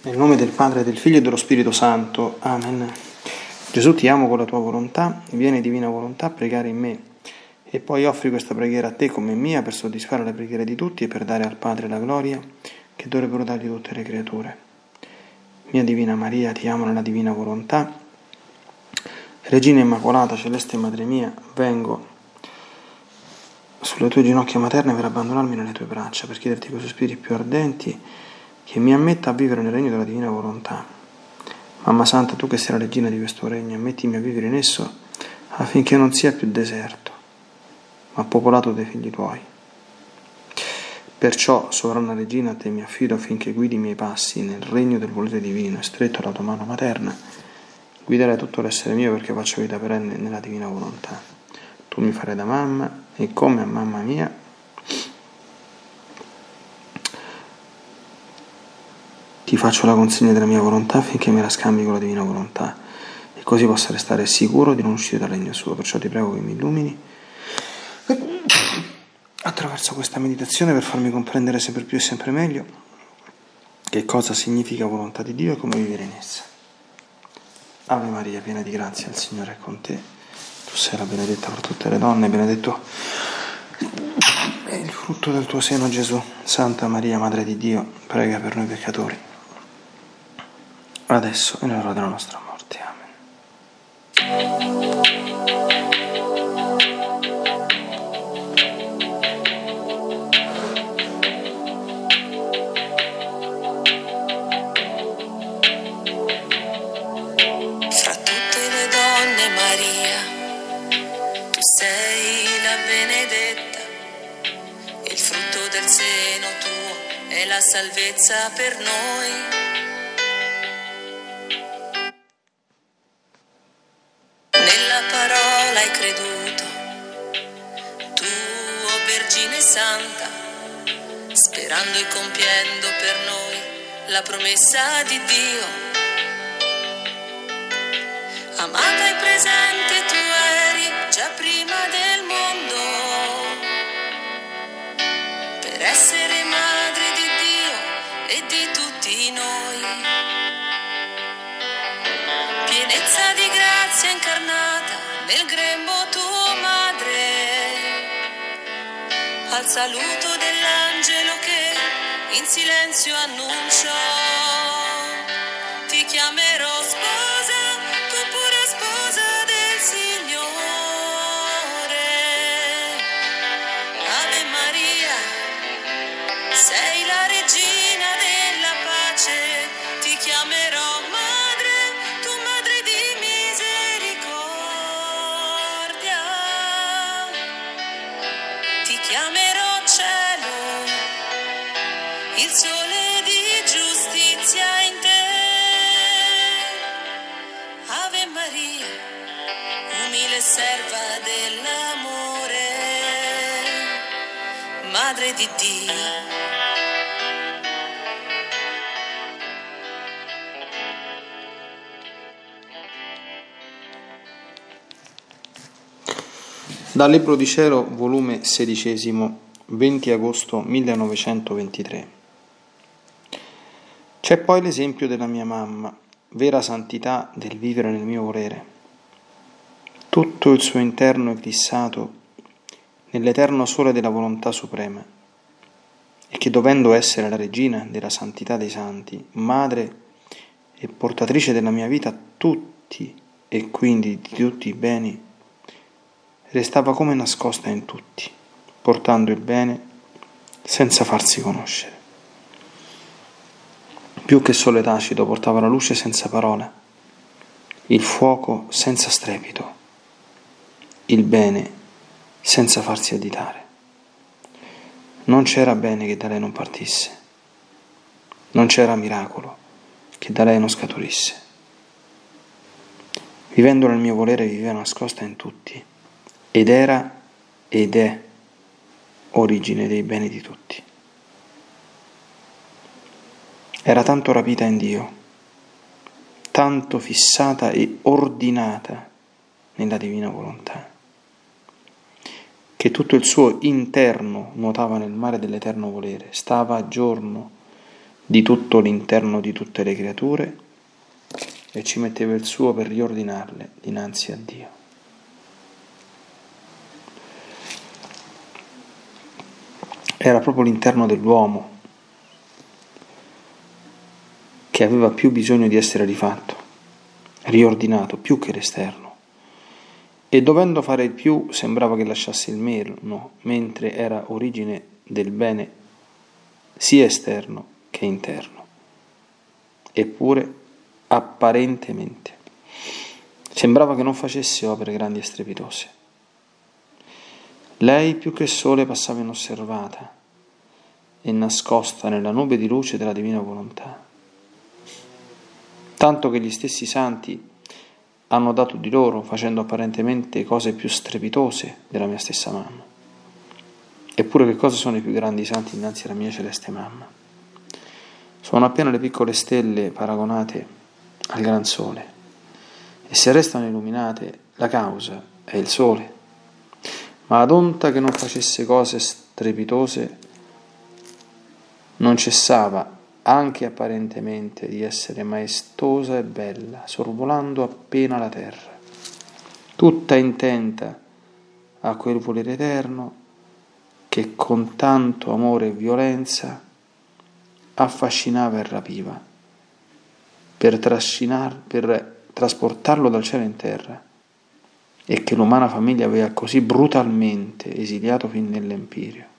Nel nome del Padre, del Figlio e dello Spirito Santo. Amen. Gesù ti amo con la tua volontà, vieni divina volontà a pregare in me e poi offri questa preghiera a te come mia per soddisfare le preghiere di tutti e per dare al Padre la gloria che dovrebbero dargli tutte le creature. Mia Divina Maria, ti amo nella divina volontà. Regina Immacolata, Celeste Madre mia, vengo sulle tue ginocchia materne per abbandonarmi nelle tue braccia, per chiederti con sospiri più ardenti che mi ammetta a vivere nel regno della divina volontà. Mamma Santa, tu che sei la regina di questo regno, ammettimi a vivere in esso affinché non sia più deserto, ma popolato dai figli tuoi. Perciò, sovrana regina, a te mi affido affinché guidi i miei passi nel regno del volere divino stretto alla tua mano materna, guiderai tutto l'essere mio perché faccio vita perenne nella divina volontà. Tu mi farai da mamma e come a mamma mia ti faccio la consegna della mia volontà affinché me la scambi con la divina volontà e così possa restare sicuro di non uscire dal regno suo. Perciò ti prego che mi illumini attraverso questa meditazione per farmi comprendere sempre più e sempre meglio che cosa significa volontà di Dio e come vivere in essa. Ave Maria, piena di grazia, il Signore è con te. Tu sei la benedetta fra tutte le donne, benedetto è il frutto del tuo seno Gesù. Santa Maria, Madre di Dio, prega per noi peccatori adesso e nell'ora della nostra morte. Amen. Fra tutte le donne Maria, tu sei la benedetta, il frutto del seno tuo è la salvezza per noi. Sperando e compiendo per noi la promessa di Dio. Amata e presente saluto dell'angelo che in silenzio annuncio, ti chiamerò serva dell'amore, Madre di Dio. Dal Libro di Cielo, volume XVI, 20 agosto 1923. C'è poi l'esempio della mia mamma, vera santità del vivere nel mio volere. Tutto il suo interno è fissato nell'eterno sole della volontà suprema, e che dovendo essere la regina della santità dei santi, madre e portatrice della mia vita tutti e quindi di tutti i beni, restava come nascosta in tutti, portando il bene senza farsi conoscere. Più che sole tacito portava la luce senza parole, il fuoco senza strepito, il bene senza farsi additare. Non c'era bene che da lei non partisse, non c'era miracolo che da lei non scaturisse. Vivendo nel mio volere viveva nascosta in tutti ed era ed è origine dei beni di tutti. Era tanto rapita in Dio, tanto fissata e ordinata nella divina volontà, che tutto il suo interno nuotava nel mare dell'eterno volere, stava a giorno di tutto l'interno di tutte le creature e ci metteva il suo per riordinarle dinanzi a Dio. Era proprio l'interno dell'uomo che aveva più bisogno di essere rifatto, riordinato, più che l'esterno. E dovendo fare il più sembrava che lasciasse il meno, mentre era origine del bene sia esterno che interno. Eppure apparentemente. Sembrava che non facesse opere grandi e strepitose. Lei più che sole passava inosservata e nascosta nella nube di luce della divina volontà. Tanto che gli stessi santi hanno dato di loro facendo apparentemente cose più strepitose della mia stessa mamma. Eppure che cosa sono i più grandi santi innanzi alla mia celeste mamma? Sono appena le piccole stelle paragonate al gran sole e se restano illuminate la causa è il sole. Ma ad onta che non facesse cose strepitose, non cessava anche apparentemente di essere maestosa e bella, sorvolando appena la terra, tutta intenta a quel volere eterno che con tanto amore e violenza affascinava e rapiva per, per trasportarlo dal cielo in terra e che l'umana famiglia aveva così brutalmente esiliato fin nell'empirio.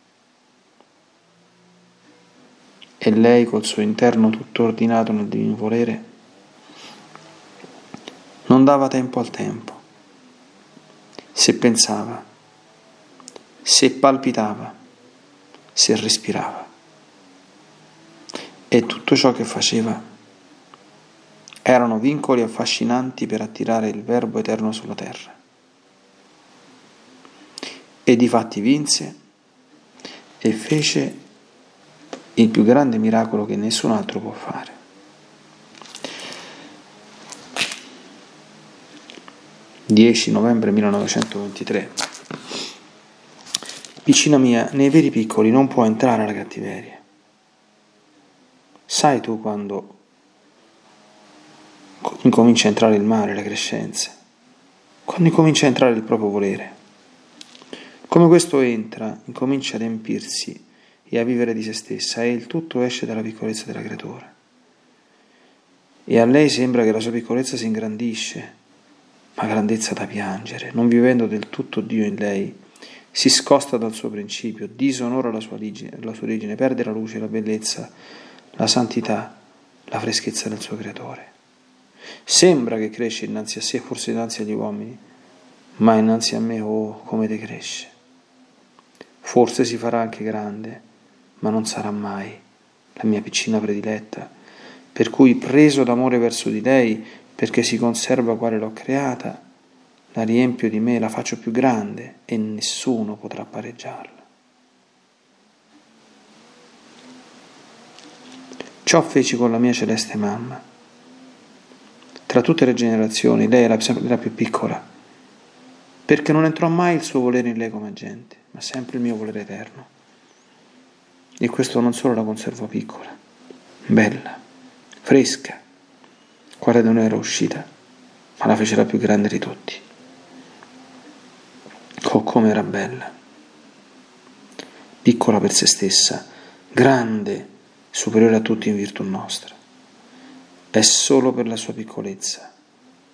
E lei col suo interno tutto ordinato nel divino volere non dava tempo al tempo, se pensava, se palpitava, se respirava. E tutto ciò che faceva erano vincoli affascinanti per attirare il Verbo eterno sulla terra. E di fatti vinse e fece il più grande miracolo che nessun altro può fare. «10 novembre 1923 Piccina mia, nei veri piccoli non può entrare la cattiveria. Sai tu quando incomincia a entrare il mare, le crescenze, quando incomincia a entrare il proprio volere. Come questo entra, incomincia ad empirsi e a vivere di se stessa e il tutto esce dalla piccolezza della creatura. E a lei sembra che la sua piccolezza si ingrandisce, ma grandezza da piangere, non vivendo del tutto Dio in lei, si scosta dal suo principio, disonora la sua origine, la sua origine perde la luce, la bellezza, la santità, la freschezza del suo creatore. Sembra che cresce innanzi a sé, forse innanzi agli uomini, ma innanzi a me, oh, come decresce. Forse si farà anche grande, ma non sarà mai la mia piccina prediletta, per cui preso d'amore verso di lei, perché si conserva quale l'ho creata, la riempio di me, la faccio più grande e nessuno potrà pareggiarla. Ciò feci con la mia celeste mamma tra tutte le generazioni, lei era sempre la più piccola, perché non entrò mai il suo volere in lei come gente, ma sempre il mio volere eterno. E questo non solo la conservò piccola, bella, fresca, quale noi era uscita, ma la fece la più grande di tutti. Oh, come era bella, piccola per se stessa, grande, superiore a tutti in virtù nostra. È solo per la sua piccolezza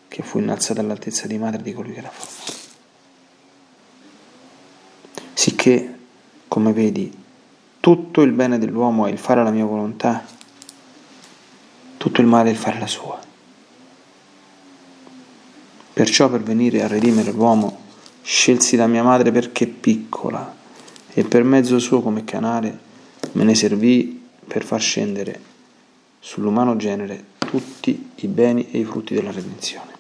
che fu innalzata all'altezza di madre di colui che la formò. Sicché, come vedi, tutto il bene dell'uomo è il fare la mia volontà, tutto il male è il fare la sua. Perciò per venire a redimere l'uomo scelsi la mia madre perché piccola e per mezzo suo come canale me ne servì per far scendere sull'umano genere tutti i beni e i frutti della redenzione.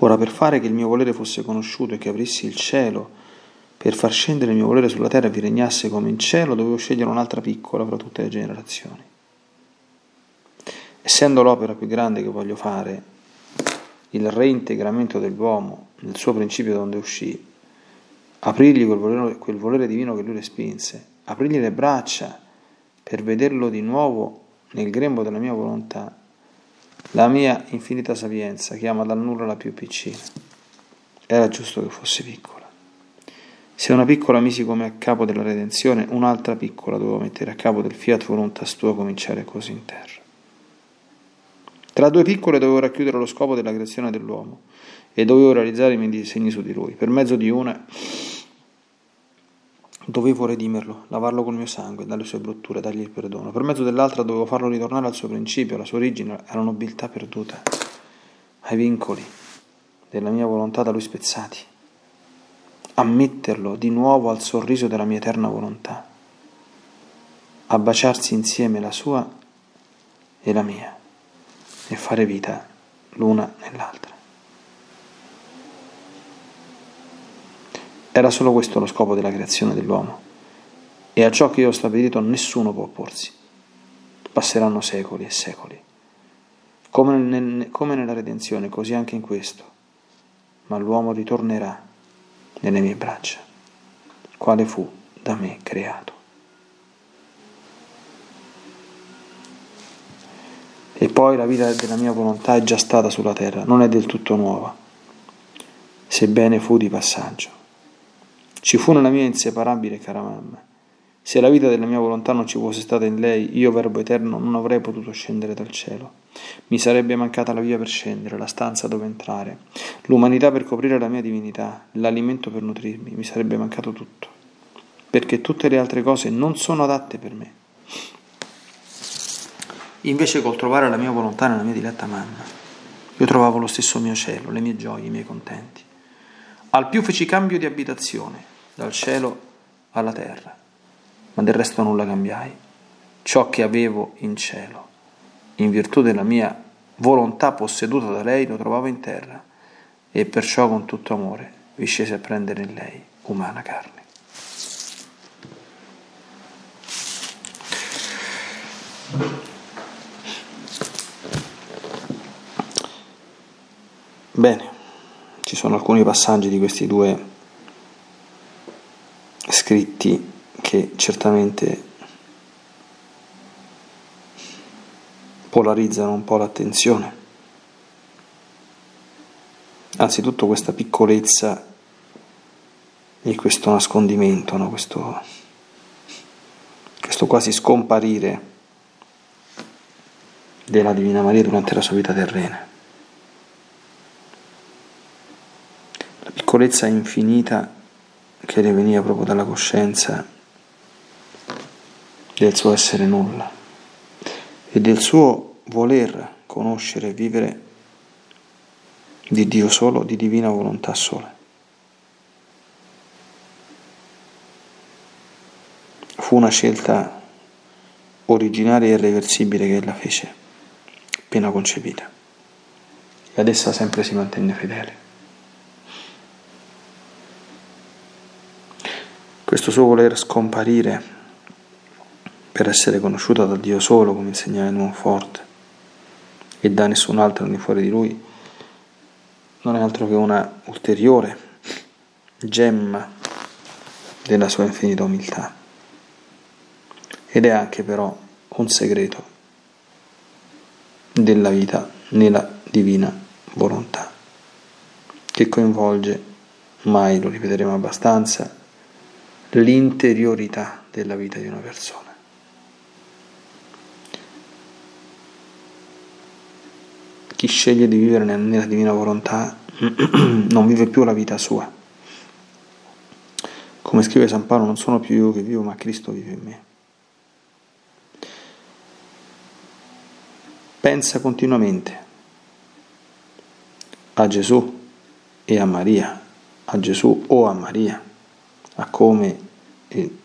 Ora, per fare che il mio volere fosse conosciuto e che aprissi il cielo, per far scendere il mio volere sulla terra e vi regnasse come in cielo, dovevo scegliere un'altra piccola fra tutte le generazioni. Essendo l'opera più grande che voglio fare, il reintegramento dell'uomo nel suo principio da donde uscì, aprirgli quel volere, quel volere divino che lui respinse, aprirgli le braccia per vederlo di nuovo nel grembo della mia volontà, la mia infinita sapienza chiama dal nulla la più piccina. Era giusto che fosse piccola. Se una piccola misi come a capo della redenzione, un'altra piccola dovevo mettere a capo del fiat voluntas tua cominciare così in terra. Tra due piccole dovevo racchiudere lo scopo della creazione dell'uomo e dovevo realizzare i miei disegni su di lui. Per mezzo di una dovevo redimerlo, lavarlo col mio sangue, dalle sue brutture, dargli il perdono. Per mezzo dell'altra dovevo farlo ritornare al suo principio, alla sua origine, alla nobiltà perduta, ai vincoli della mia volontà da lui spezzati, a metterlo di nuovo al sorriso della mia eterna volontà, a baciarsi insieme la sua e la mia e fare vita l'una nell'altra. Era solo questo lo scopo della creazione dell'uomo. E a ciò che io ho stabilito nessuno può opporsi. Passeranno secoli e secoli. Come, nel, come nella redenzione, così anche in questo. Ma l'uomo ritornerà nelle mie braccia, quale fu da me creato. E poi la vita della mia volontà è già stata sulla terra, non è del tutto nuova, sebbene fu di passaggio. Ci fu nella mia inseparabile cara mamma. Se la vita della mia volontà non ci fosse stata in lei, io, Verbo Eterno, non avrei potuto scendere dal cielo. Mi sarebbe mancata la via per scendere, la stanza dove entrare, l'umanità per coprire la mia divinità, l'alimento per nutrirmi, mi sarebbe mancato tutto. Perché tutte le altre cose non sono adatte per me. Invece col trovare la mia volontà nella mia diletta mamma, io trovavo lo stesso mio cielo, le mie gioie, i miei contenti. Al più feci cambio di abitazione dal cielo alla terra, ma del resto nulla cambiai. Ciò che avevo in cielo, in virtù della mia volontà posseduta da lei, lo trovavo in terra, e perciò con tutto amore vi scese a prendere in lei umana carne. Bene, ci sono alcuni passaggi di questi due scritti che certamente polarizzano un po' l'attenzione. Anzitutto questa piccolezza e questo nascondimento, no? questo, questo quasi scomparire della Divina Maria durante la sua vita terrena. La piccolezza infinita che le veniva proprio dalla coscienza del suo essere nulla e del suo voler conoscere e vivere di Dio solo, di divina volontà sola. Fu una scelta originaria e irreversibile che ella fece, appena concepita, e ad essa sempre si mantenne fedele. Questo suo voler scomparire per essere conosciuta da Dio solo, come il forte, e da nessun altro al di fuori di lui, non è altro che una ulteriore gemma della sua infinita umiltà. Ed è anche però un segreto della vita nella divina volontà, che coinvolge, mai lo ripeteremo abbastanza, l'interiorità della vita di una persona. Chi sceglie di vivere nella divina volontà non vive più la vita sua. Come scrive San Paolo, non sono più io che vivo, ma Cristo vive in me. Pensa continuamente a Gesù e a Maria, a Gesù o a Maria a come e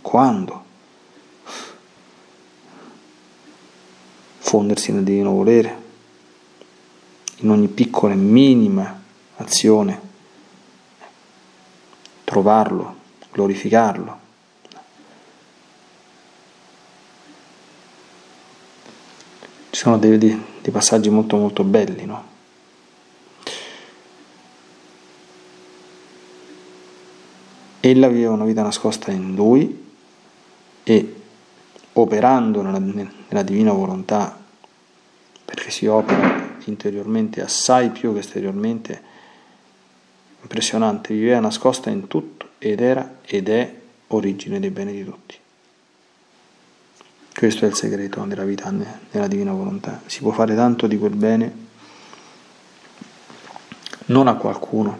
quando fondersi nel divino volere, in ogni piccola e minima azione, trovarlo, glorificarlo. Ci sono dei, dei, passaggi molto molto belli, no? Ella viveva una vita nascosta in lui e operando nella, nella divina volontà, perché si opera interiormente assai più che esteriormente, impressionante, viveva nascosta in tutto ed era ed è origine dei beni di tutti. Questo è il segreto della vita nella divina volontà. Si può fare tanto di quel bene non a qualcuno,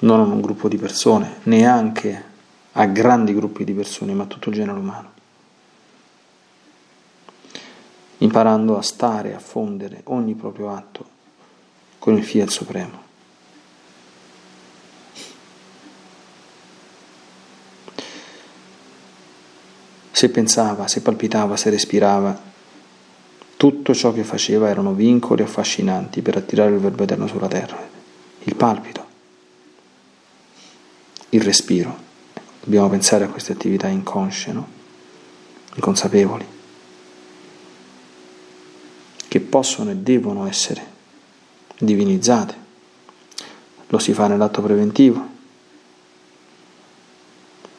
non a un gruppo di persone, neanche a grandi gruppi di persone, ma a tutto il genere umano. Imparando a stare, a fondere ogni proprio atto con il Fiat Supremo. Se pensava, se palpitava, se respirava, tutto ciò che faceva erano vincoli affascinanti per attirare il Verbo Eterno sulla terra. Il palpito, il respiro. Dobbiamo pensare a queste attività inconsce, no? inconsapevoli, che possono e devono essere divinizzate. Lo si fa nell'atto preventivo.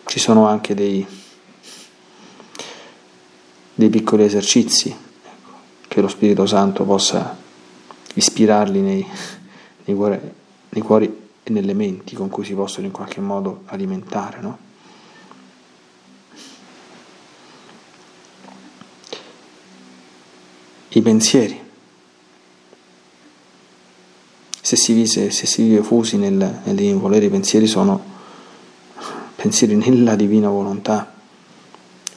Ci sono anche dei dei piccoli esercizi, ecco, che lo Spirito Santo possa ispirarli nei, nei, cuori, nei, cuori, e nelle menti con cui si possono in qualche modo alimentare. No? I pensieri. Se si, vive, se si vive fusi nel, nel divino volere, i pensieri sono pensieri nella divina volontà,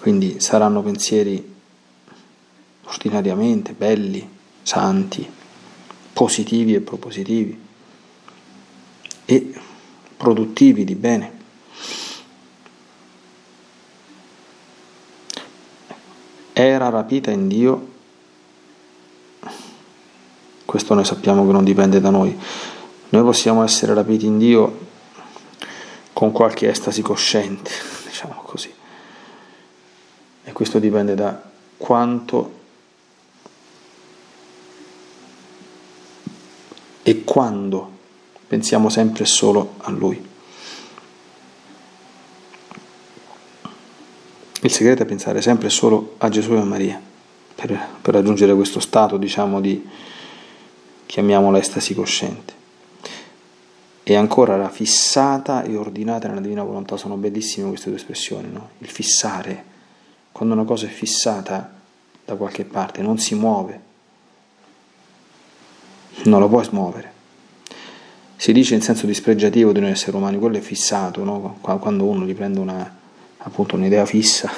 quindi saranno pensieri ordinariamente belli, santi, positivi e propositivi e produttivi di bene. Era rapita in Dio, questo noi sappiamo che non dipende da noi, noi possiamo essere rapiti in Dio con qualche estasi cosciente, diciamo così, e questo dipende da quanto e quando pensiamo sempre solo a Lui. Il segreto è pensare sempre solo a Gesù e a Maria per, per raggiungere questo stato, diciamo, di chiamiamola estasi cosciente. E ancora la fissata e ordinata nella divina volontà sono bellissime queste due espressioni, no? Il fissare, quando una cosa è fissata da qualche parte, non si muove, non lo puoi smuovere. Si dice in senso dispregiativo di noi esseri umani, quello è fissato, no? quando uno riprende una, appunto, un'idea fissa.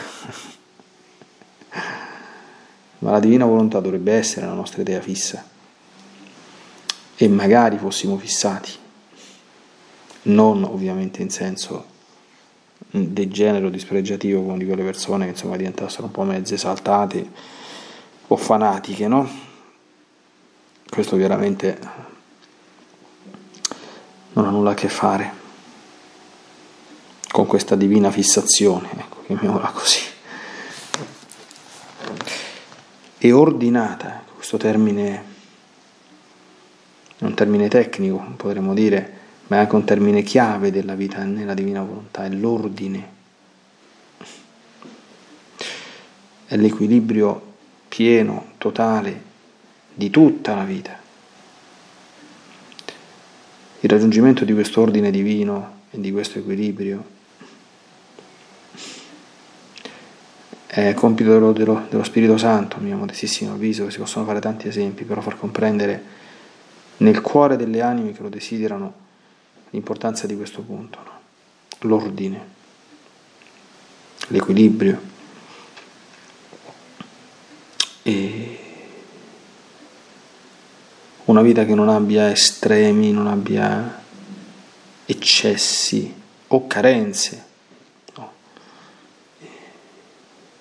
Ma la divina volontà dovrebbe essere la nostra idea fissa. E magari fossimo fissati, non ovviamente in senso degenero, dispregiativo come di quelle persone che insomma diventassero un po' mezze saltate o fanatiche, no? Questo chiaramente non ha nulla a che fare con questa divina fissazione, ecco, chiamiamola così. E ordinata, ecco, questo termine è un termine tecnico, potremmo dire, ma è anche un termine chiave della vita nella divina volontà, è l'ordine, è l'equilibrio pieno, totale di tutta la vita. Il raggiungimento di questo ordine divino e di questo equilibrio è compito dello, dello, dello Spirito Santo, a mio modestissimo avviso, si possono fare tanti esempi, però far comprendere nel cuore delle anime che lo desiderano l'importanza di questo punto, no? l'ordine, l'equilibrio. E una vita che non abbia estremi, non abbia eccessi o carenze. No.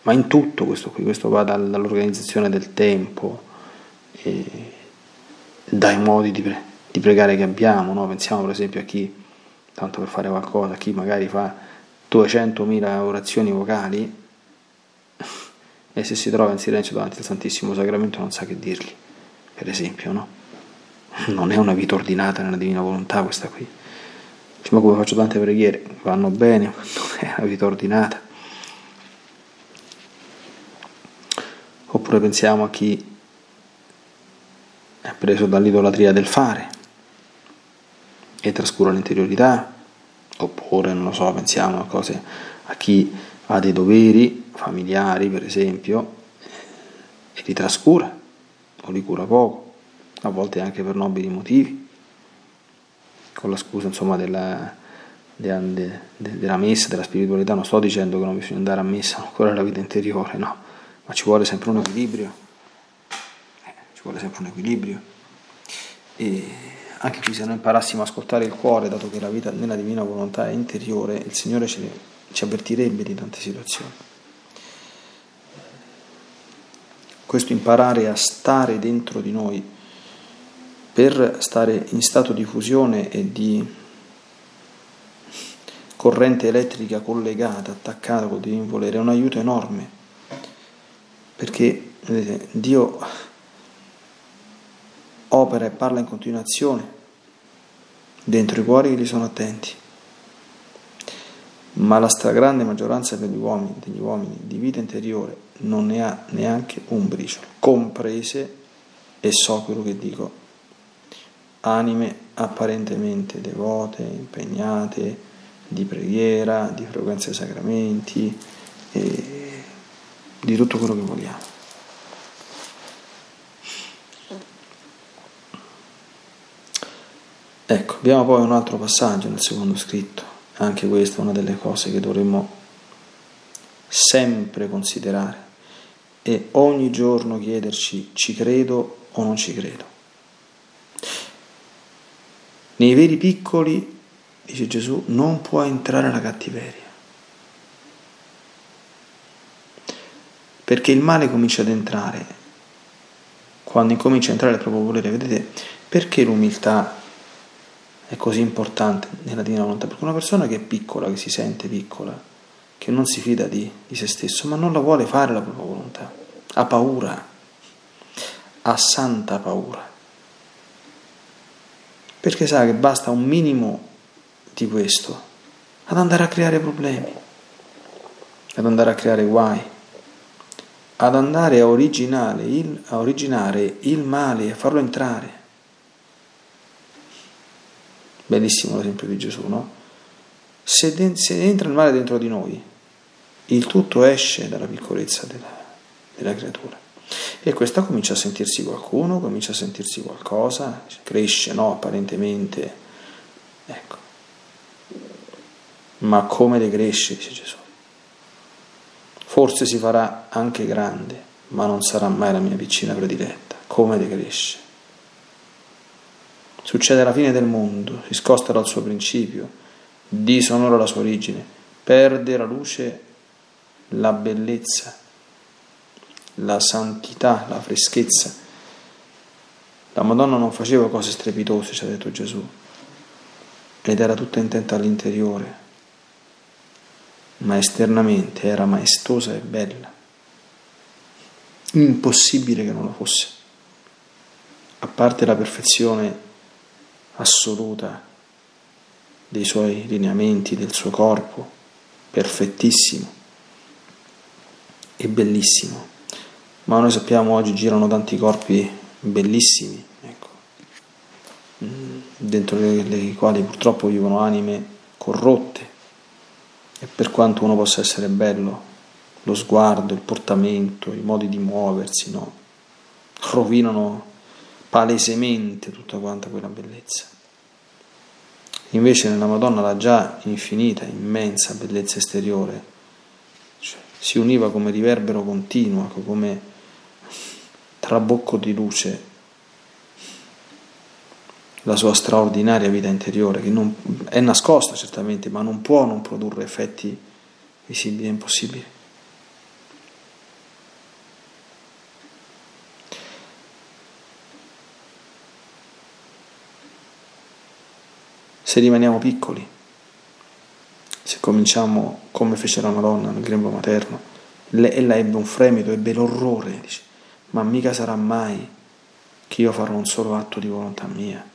Ma in tutto questo qui, questo va dall'organizzazione del tempo, dai modi di, pre- di, pregare che abbiamo. No? Pensiamo per esempio a chi, tanto per fare qualcosa, a chi magari fa 200.000 orazioni vocali e se si trova in silenzio davanti al Santissimo Sacramento non sa che dirgli, per esempio, no? non è una vita ordinata nella divina volontà questa qui. Ma come faccio tante preghiere? Vanno bene, non è una vita ordinata. Oppure pensiamo a chi preso dall'idolatria del fare e trascura l'interiorità, oppure, non lo so, pensiamo a cose, a chi ha dei doveri familiari, per esempio, e li trascura o li cura poco, a volte anche per nobili motivi, con la scusa insomma della, della, della messa, della spiritualità, non sto dicendo che non bisogna andare a messa, ancora la vita interiore, no, ma ci vuole sempre un equilibrio vuole sempre un equilibrio. E anche qui se noi imparassimo a ascoltare il cuore, dato che la vita nella divina volontà è interiore, il Signore ci, ci avvertirebbe di tante situazioni. Questo imparare a stare dentro di noi per stare in stato di fusione e di corrente elettrica collegata, attaccata col divino volere, è un aiuto enorme, perché vedete, Dio opera e parla in continuazione dentro i cuori che gli sono attenti. Ma la stragrande maggioranza degli uomini, degli uomini di vita interiore non ne ha neanche un briciolo, comprese, e so quello che dico, anime apparentemente devote, impegnate, di preghiera, di frequenza ai sacramenti, di tutto quello che vogliamo. Ecco, abbiamo poi un altro passaggio nel secondo scritto, anche questa è una delle cose che dovremmo sempre considerare e ogni giorno chiederci ci credo o non ci credo. Nei veri piccoli, dice Gesù, non può entrare la cattiveria. Perché il male comincia ad entrare quando incomincia a entrare il proprio volere. Vedete, perché l'umiltà è così importante nella divina volontà, perché una persona che è piccola, che si sente piccola, che non si fida di, di se stesso, ma non la vuole fare la propria volontà, ha paura, ha santa paura, perché sa che basta un minimo di questo ad andare a creare problemi, ad andare a creare guai, ad andare a originare il, a originare il male, a farlo entrare. Bellissimo l'esempio di Gesù, no? Se, de- se, entra il male dentro di noi, il tutto esce dalla piccolezza della, della creatura. E questa comincia a sentirsi qualcuno, comincia a sentirsi qualcosa, cresce, no? Apparentemente. Ecco. Ma come decresce, dice Gesù. Forse si farà anche grande, ma non sarà mai la mia piccina prediletta. Come decresce. Succede alla fine del mondo, si scosta dal suo principio, disonora la sua origine, perde la luce, la bellezza, la santità, la freschezza. La Madonna non faceva cose strepitose, ci ha detto Gesù, ed era tutta intenta all'interiore, ma esternamente era maestosa e bella. Impossibile che non lo fosse. A parte la perfezione assoluta dei suoi lineamenti, del suo corpo, perfettissimo e bellissimo. Ma noi sappiamo oggi girano tanti corpi bellissimi, ecco, dentro i quali purtroppo vivono anime corrotte e per quanto uno possa essere bello, lo sguardo, il portamento, i modi di muoversi, no? rovinano palesemente tutta quanta quella bellezza. Invece nella Madonna la già infinita, immensa bellezza esteriore cioè, si univa come riverbero continuo, come trabocco di luce la sua straordinaria vita interiore, che non, è nascosta certamente, ma non può non produrre effetti visibili, è impossibile. Se rimaniamo piccoli, se cominciamo come fece la Madonna nel grembo materno, ella ebbe un fremito, ebbe l'orrore, dice, ma mica sarà mai che io farò un solo atto di volontà mia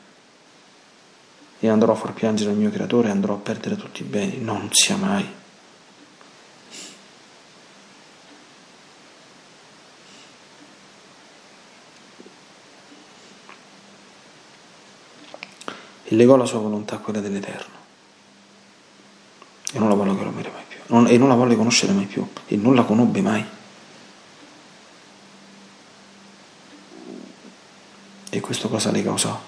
e andrò a far piangere il mio creatore e andrò a perdere tutti i beni, non sia mai. E legò la sua volontà a quella dell'Eterno. E non la volle conoscere mai più, non, e non la volle conoscere mai più, e non la conobbe mai. E questo cosa le causò?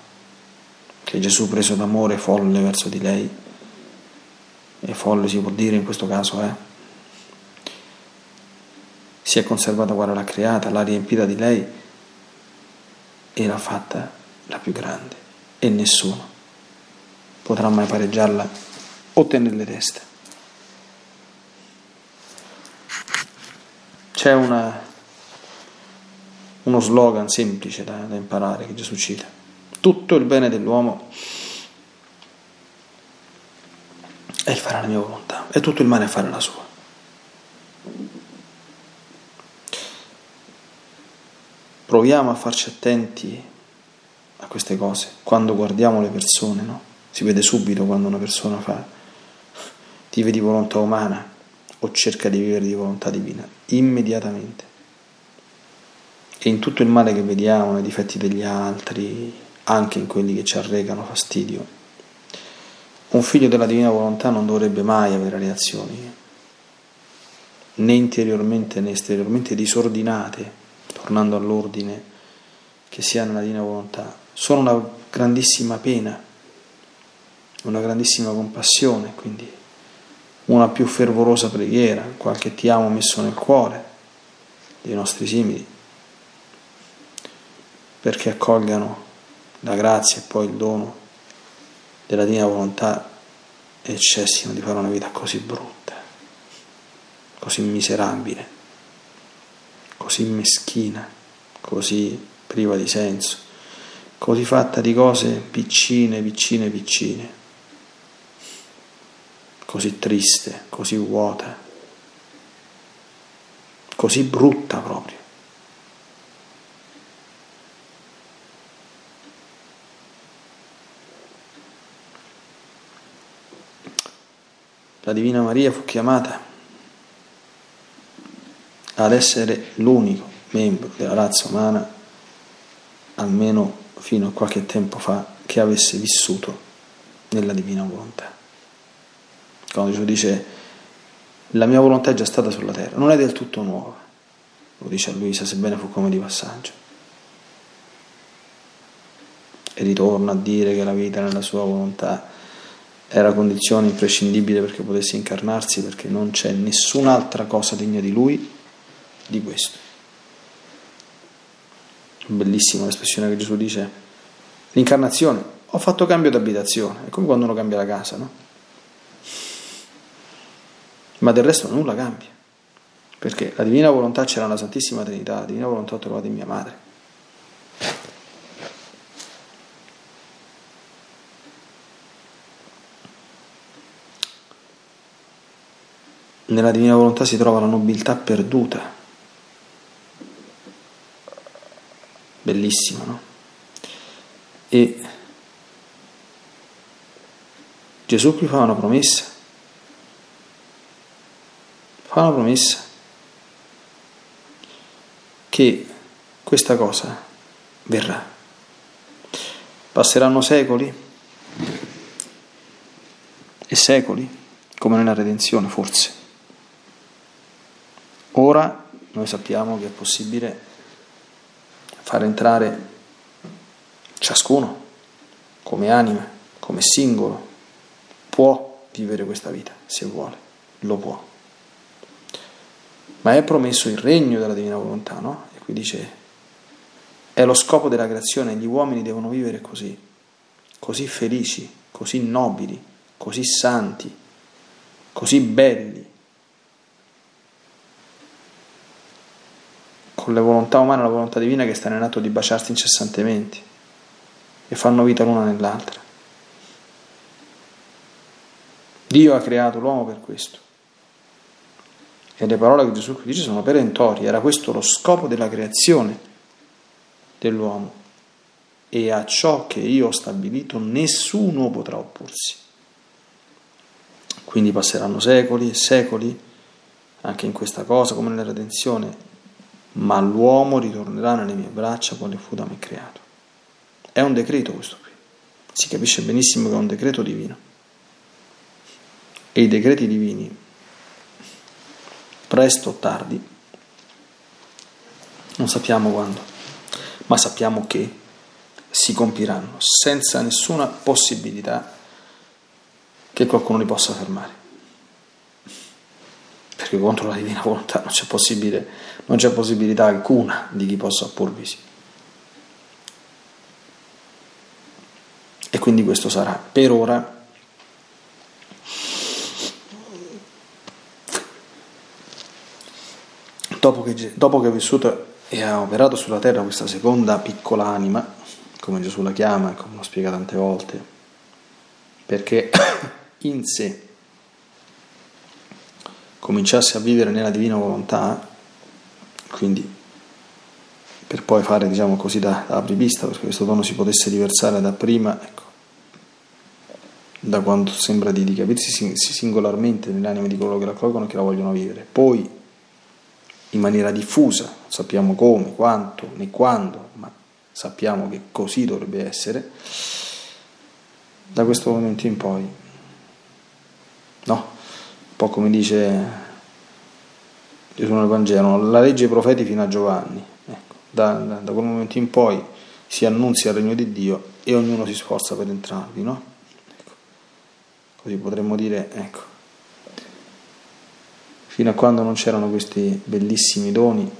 Che Gesù preso d'amore folle verso di lei, e folle si può dire in questo caso, eh? si è conservata quale l'ha creata, l'ha riempita di lei e l'ha fatta la più grande e nessuno potrà mai pareggiarla o tenerle teste. C'è una, uno slogan semplice da, da imparare che Gesù cita. Tutto il bene dell'uomo è il fare la mia volontà, e tutto il male è fare la sua. Proviamo a farci attenti a queste cose quando guardiamo le persone, no? Si vede subito quando una persona fa vive di volontà umana o cerca di vivere di volontà divina, immediatamente. E in tutto il male che vediamo, nei difetti degli altri, anche in quelli che ci arrecano fastidio, un figlio della divina volontà non dovrebbe mai avere reazioni né interiormente né esteriormente disordinate tornando all'ordine che si ha nella divina volontà, sono una grandissima pena, una grandissima compassione, quindi una più fervorosa preghiera, qualche ti amo messo nel cuore dei nostri simili, perché accolgano la grazia e poi il dono della divina volontà e cessino di fare una vita così brutta, così miserabile così meschina, così priva di senso, così fatta di cose piccine, piccine, piccine, così triste, così vuota, così brutta proprio. La Divina Maria fu chiamata ad essere l'unico membro della razza umana, almeno fino a qualche tempo fa, che avesse vissuto nella divina volontà. Quando Gesù dice la mia volontà è già stata sulla terra, non è del tutto nuova, lo dice a Luisa, sebbene fu come di passaggio. E ritorna a dire che la vita nella sua volontà era condizione imprescindibile perché potesse incarnarsi, perché non c'è nessun'altra cosa degna di lui di questo. Bellissima l'espressione che Gesù dice, l'incarnazione, ho fatto cambio d'abitazione, è come quando uno cambia la casa, no? Ma del resto nulla cambia, perché la divina volontà c'era nella Santissima Trinità, la divina volontà ho trovato in mia madre. Nella divina volontà si trova la nobiltà perduta bellissimo, no? E Gesù qui fa una promessa, fa una promessa che questa cosa verrà. Passeranno secoli e secoli, come nella redenzione forse. Ora noi sappiamo che è possibile far entrare ciascuno come anima, come singolo, può vivere questa vita se vuole, lo può. Ma è promesso il regno della divina volontà, no? E qui dice, è lo scopo della creazione, gli uomini devono vivere così, così felici, così nobili, così santi, così belli, con la volontà umana e la volontà divina che stanno in atto di baciarsi incessantemente e fanno vita l'una nell'altra. Dio ha creato l'uomo per questo. E le parole che Gesù dice sono perentorie, era questo lo scopo della creazione dell'uomo. E a ciò che io ho stabilito nessuno potrà opporsi. Quindi passeranno secoli e secoli anche in questa cosa, come nella redenzione, ma l'uomo ritornerà nelle mie braccia quale fu da me creato. È un decreto questo qui. si capisce benissimo che è un decreto divino. E i decreti divini, presto o tardi, non sappiamo quando, ma sappiamo che si compiranno senza nessuna possibilità che qualcuno li possa fermare. Perché contro la divina volontà non c'è, non c'è possibilità alcuna di chi possa opporvisi. E quindi questo sarà per ora dopo che, dopo che ha vissuto e ha operato sulla terra questa seconda piccola anima, come Gesù la chiama, come lo spiega tante volte, perché in sé cominciasse a vivere nella divina volontà, quindi per poi fare, diciamo così, da, da apripista, perché questo dono si potesse riversare da prima, ecco, da quando sembra di, di capirsi singolarmente nell'anima di coloro che la accolgono e che la vogliono vivere. Poi, in maniera diffusa, non sappiamo come, quanto, né quando, ma sappiamo che così dovrebbe essere, da questo momento in poi, no? Un po' come dice Gesù nel Vangelo, la legge dei profeti fino a Giovanni, ecco, da, da, da, quel momento in poi si annunzia il regno di Dio e ognuno si sforza per entrarvi, no? Ecco. Così potremmo dire, ecco, fino a quando non c'erano questi bellissimi doni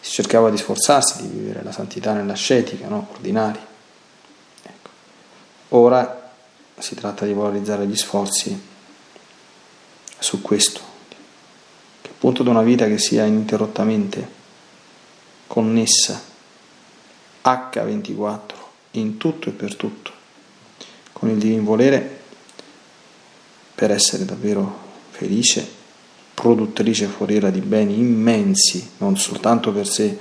si cercava di sforzarsi di vivere la santità nell'ascetica, no? ordinari. Ecco. Ora si tratta di valorizzare gli sforzi su questo, che appunto di una vita che sia ininterrottamente connessa H24 in tutto e per tutto con il divin volere per essere davvero felice produttrice foriera di beni immensi, non soltanto per sé,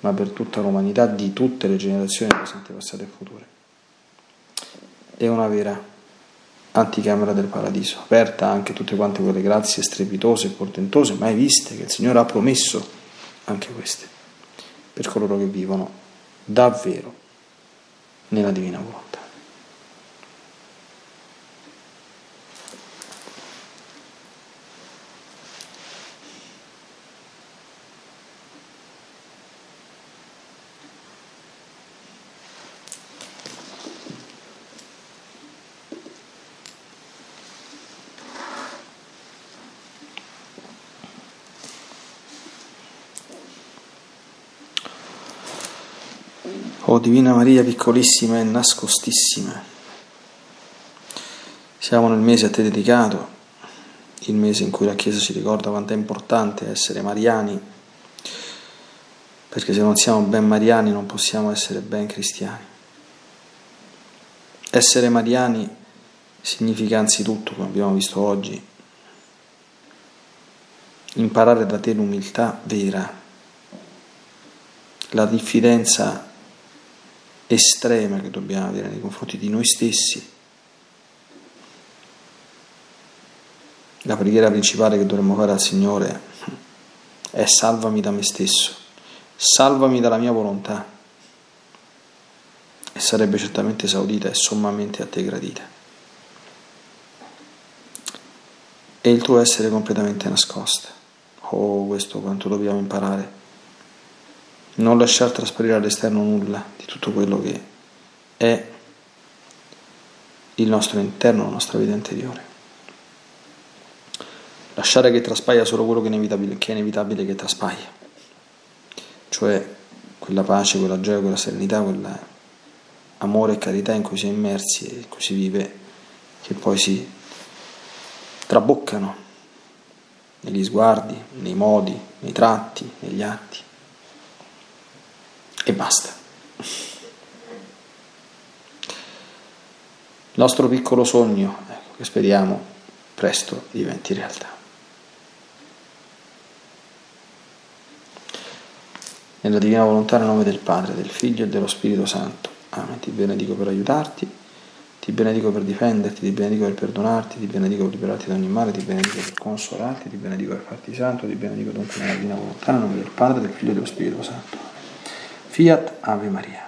ma per tutta l'umanità, di tutte le generazioni presenti, passate e future. È una vera anticamera del paradiso, aperta anche tutte quante quelle grazie strepitose e portentose mai viste che il Signore ha promesso, anche queste, per coloro che vivono davvero nella divina volontà. Oh Divina Maria piccolissima e nascostissima, siamo nel mese a te dedicato, il mese in cui la Chiesa ci ricorda quanto è importante essere mariani, perché se non siamo ben mariani non possiamo essere ben cristiani. Essere mariani significa anzitutto, come abbiamo visto oggi, imparare da te l'umiltà vera, la diffidenza estrema che dobbiamo avere nei confronti di noi stessi. La preghiera principale che dovremmo fare al Signore è salvami da me stesso, salvami dalla mia volontà e sarebbe certamente esaudita e sommamente a te gradita. E il tuo essere completamente nascosta. Oh, questo quanto dobbiamo imparare non lasciar trasparire all'esterno nulla di tutto quello che è il nostro interno, la nostra vita interiore. Lasciare che traspaia solo quello che è inevitabile che, è inevitabile che traspaia, cioè quella pace, quella gioia, quella serenità, quell'amore e carità in cui si è immersi e in cui si vive, che poi si traboccano negli sguardi, nei modi, nei tratti, negli atti e basta. Il nostro piccolo sogno, ecco, che speriamo presto diventi realtà. Nella divina volontà, nel nome del Padre, del Figlio e dello Spirito Santo. Amen. Ti benedico per aiutarti, ti benedico per difenderti, ti benedico per perdonarti, ti benedico per liberarti da ogni male, ti benedico per consolarti, ti benedico per farti santo, ti benedico dunque nella divina volontà, nel nome del Padre, del Figlio e dello Spirito Santo. Fiat Ave Maria.